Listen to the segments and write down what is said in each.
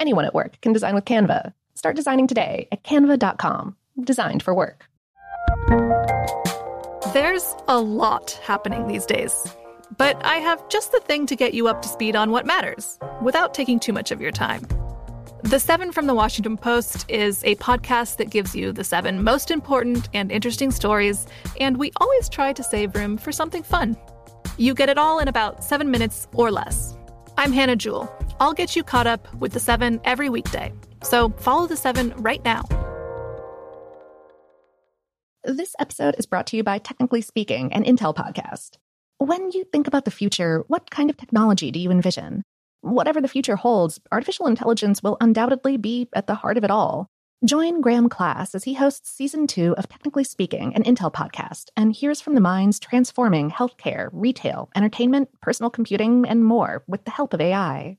Anyone at work can design with Canva. Start designing today at canva.com. Designed for work. There's a lot happening these days. But I have just the thing to get you up to speed on what matters without taking too much of your time. The Seven from the Washington Post is a podcast that gives you the seven most important and interesting stories, and we always try to save room for something fun. You get it all in about seven minutes or less. I'm Hannah Jewell. I'll get you caught up with the seven every weekday. So follow the seven right now. This episode is brought to you by Technically Speaking, an Intel podcast. When you think about the future, what kind of technology do you envision? Whatever the future holds, artificial intelligence will undoubtedly be at the heart of it all. Join Graham Class as he hosts season two of Technically Speaking, an Intel podcast, and hears from the minds transforming healthcare, retail, entertainment, personal computing, and more with the help of AI.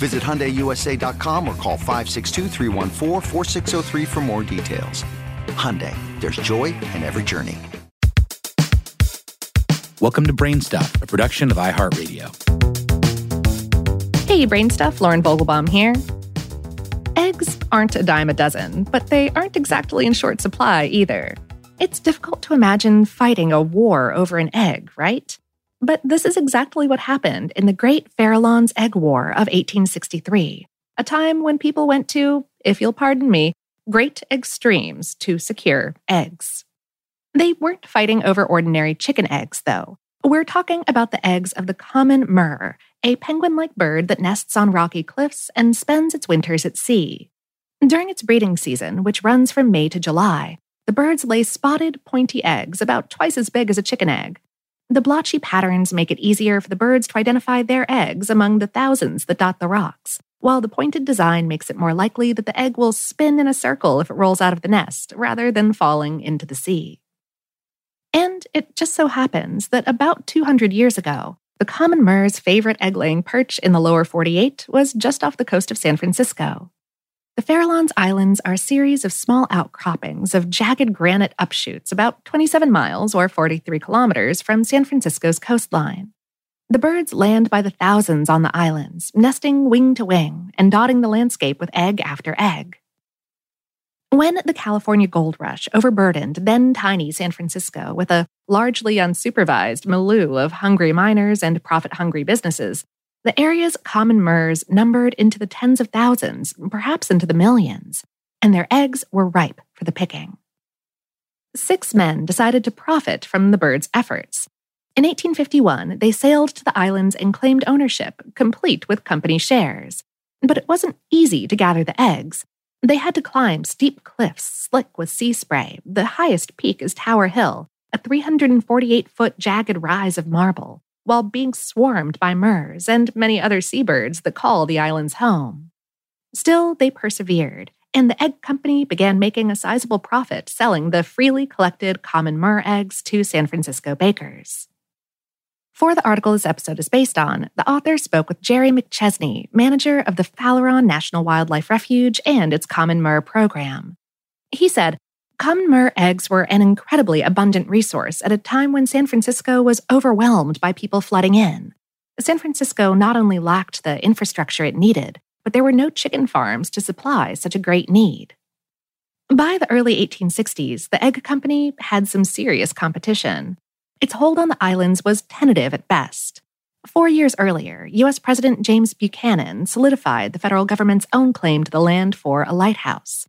Visit HyundaiUSA.com or call 562 for more details. Hyundai, there's joy in every journey. Welcome to Brainstuff, a production of iHeartRadio. Hey, Brainstuff, Lauren Vogelbaum here. Eggs aren't a dime a dozen, but they aren't exactly in short supply either. It's difficult to imagine fighting a war over an egg, right? But this is exactly what happened in the Great Farallon's Egg War of 1863, a time when people went to, if you'll pardon me, great extremes to secure eggs. They weren't fighting over ordinary chicken eggs, though. We're talking about the eggs of the common murre, a penguin like bird that nests on rocky cliffs and spends its winters at sea. During its breeding season, which runs from May to July, the birds lay spotted, pointy eggs about twice as big as a chicken egg, the blotchy patterns make it easier for the birds to identify their eggs among the thousands that dot the rocks, while the pointed design makes it more likely that the egg will spin in a circle if it rolls out of the nest, rather than falling into the sea. And it just so happens that about 200 years ago, the common murre's favorite egg laying perch in the lower 48 was just off the coast of San Francisco. The Farallones Islands are a series of small outcroppings of jagged granite upshoots about 27 miles or 43 kilometers from San Francisco's coastline. The birds land by the thousands on the islands, nesting wing to wing and dotting the landscape with egg after egg. When the California gold rush overburdened then tiny San Francisco with a largely unsupervised milieu of hungry miners and profit hungry businesses, the area's common murres numbered into the tens of thousands, perhaps into the millions, and their eggs were ripe for the picking. Six men decided to profit from the birds' efforts. In 1851, they sailed to the islands and claimed ownership, complete with company shares. But it wasn't easy to gather the eggs. They had to climb steep cliffs slick with sea spray. The highest peak is Tower Hill, a 348 foot jagged rise of marble while being swarmed by murres and many other seabirds that call the islands home. Still, they persevered, and the egg company began making a sizable profit selling the freely collected common murre eggs to San Francisco bakers. For the article this episode is based on, the author spoke with Gerry McChesney, manager of the Farallon National Wildlife Refuge and its common murre program. He said, Common murre eggs were an incredibly abundant resource at a time when San Francisco was overwhelmed by people flooding in. San Francisco not only lacked the infrastructure it needed, but there were no chicken farms to supply such a great need. By the early 1860s, the egg company had some serious competition. Its hold on the islands was tentative at best. Four years earlier, U.S. President James Buchanan solidified the federal government's own claim to the land for a lighthouse.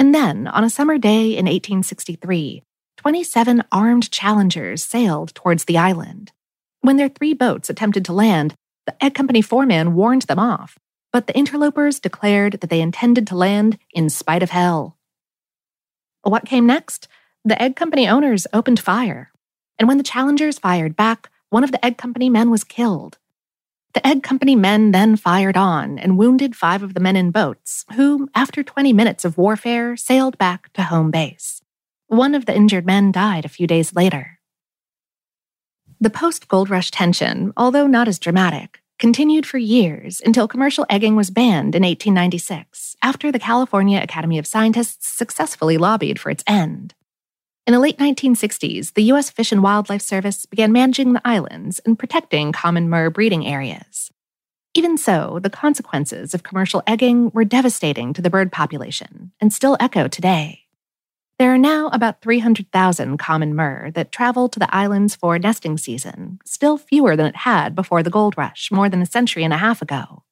And then, on a summer day in 1863, 27 armed challengers sailed towards the island. When their three boats attempted to land, the egg company foreman warned them off, but the interlopers declared that they intended to land in spite of hell. What came next? The egg company owners opened fire. And when the challengers fired back, one of the egg company men was killed. The egg company men then fired on and wounded five of the men in boats, who, after 20 minutes of warfare, sailed back to home base. One of the injured men died a few days later. The post gold rush tension, although not as dramatic, continued for years until commercial egging was banned in 1896 after the California Academy of Scientists successfully lobbied for its end. In the late 1960s, the U.S. Fish and Wildlife Service began managing the islands and protecting common murre breeding areas. Even so, the consequences of commercial egging were devastating to the bird population and still echo today. There are now about 300,000 common murre that travel to the islands for nesting season, still fewer than it had before the gold rush more than a century and a half ago.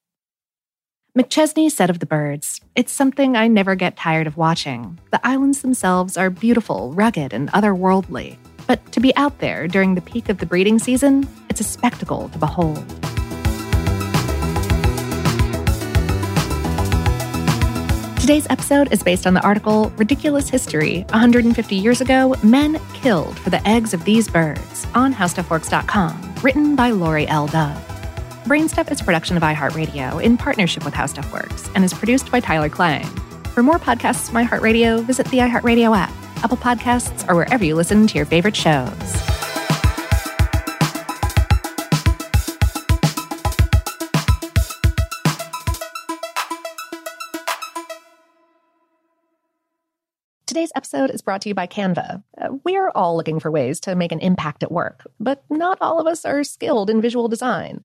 McChesney said of the birds, It's something I never get tired of watching. The islands themselves are beautiful, rugged, and otherworldly. But to be out there during the peak of the breeding season, it's a spectacle to behold. Today's episode is based on the article Ridiculous History 150 Years Ago, Men Killed for the Eggs of These Birds on HowStuffWorks.com, written by Laurie L. Dove. Brainstuff is a production of iHeartRadio in partnership with How Stuff Works and is produced by Tyler Klang. For more podcasts from iHeartRadio, visit the iHeartRadio app, Apple Podcasts, or wherever you listen to your favorite shows. Today's episode is brought to you by Canva. Uh, we are all looking for ways to make an impact at work, but not all of us are skilled in visual design.